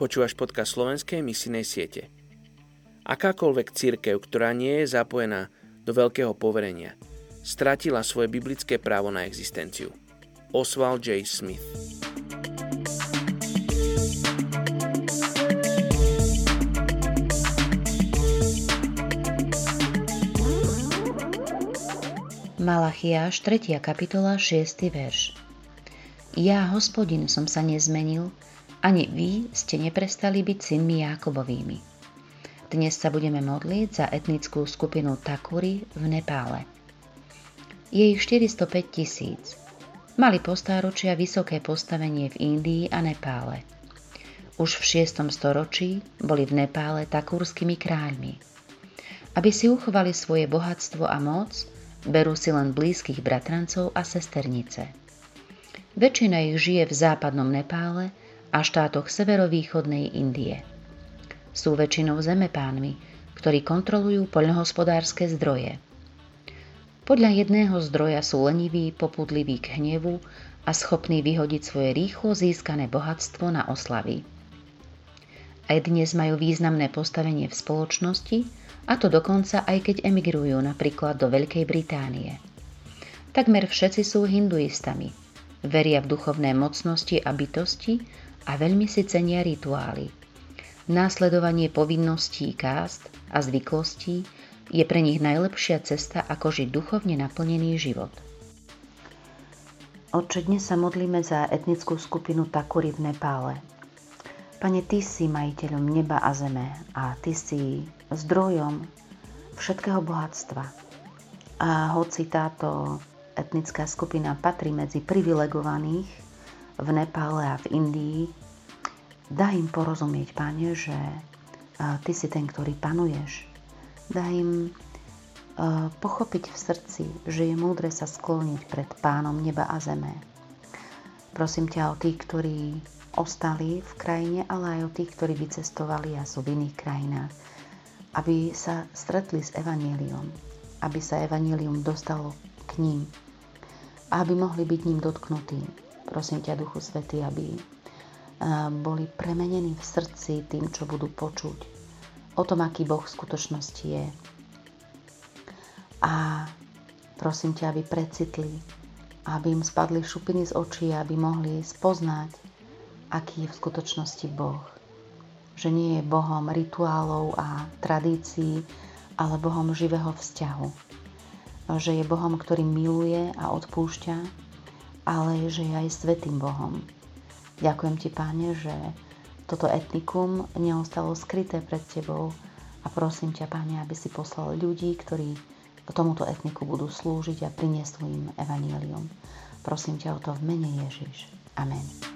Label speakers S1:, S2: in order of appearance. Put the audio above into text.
S1: Počúvaš podcast slovenskej misijnej siete. Akákoľvek církev, ktorá nie je zapojená do veľkého poverenia, stratila svoje biblické právo na existenciu. Oswald J. Smith
S2: Malachiáš 3. kapitola 6. verš Ja, hospodin, som sa nezmenil, ani vy ste neprestali byť synmi Jákobovými. Dnes sa budeme modliť za etnickú skupinu Takuri v Nepále. Je ich 405 tisíc. Mali postáročia vysoké postavenie v Indii a Nepále. Už v 6. storočí boli v Nepále takúrskymi kráľmi. Aby si uchovali svoje bohatstvo a moc, berú si len blízkych bratrancov a sesternice. Väčšina ich žije v západnom Nepále a štátoch severovýchodnej Indie. Sú väčšinou zemepánmi, ktorí kontrolujú poľnohospodárske zdroje. Podľa jedného zdroja sú leniví, popudliví k hnevu a schopní vyhodiť svoje rýchlo získané bohatstvo na oslavy. Aj dnes majú významné postavenie v spoločnosti, a to dokonca aj keď emigrujú napríklad do Veľkej Británie. Takmer všetci sú hinduistami, veria v duchovné mocnosti a bytosti a veľmi si cenia rituály. Následovanie povinností kást a zvyklostí je pre nich najlepšia cesta, ako žiť duchovne naplnený život. Oče, dnes sa modlíme za etnickú skupinu Takuri v Nepále. Pane, Ty si majiteľom neba a zeme a Ty si zdrojom všetkého bohatstva. A hoci táto etnická skupina patrí medzi privilegovaných, v Nepále a v Indii, dá im porozumieť, Pane, že Ty si ten, ktorý panuješ. Dá im pochopiť v srdci, že je múdre sa skloniť pred Pánom neba a zeme. Prosím ťa o tých, ktorí ostali v krajine, ale aj o tých, ktorí vycestovali a sú v iných krajinách, aby sa stretli s Evangeliom, aby sa Evangelium dostalo k ním a aby mohli byť ním dotknutí Prosím ťa, Duchu Svety, aby boli premenení v srdci tým, čo budú počuť o tom, aký Boh v skutočnosti je. A prosím ťa, aby precitli, aby im spadli šupiny z očí, aby mohli spoznať, aký je v skutočnosti Boh. Že nie je Bohom rituálov a tradícií, ale Bohom živého vzťahu. Že je Bohom, ktorý miluje a odpúšťa ale že je aj svetým Bohom. Ďakujem ti, Páne, že toto etnikum neostalo skryté pred tebou a prosím ťa, Páne, aby si poslal ľudí, ktorí tomuto etniku budú slúžiť a priniesú im evanílium. Prosím ťa o to v mene Ježiš. Amen.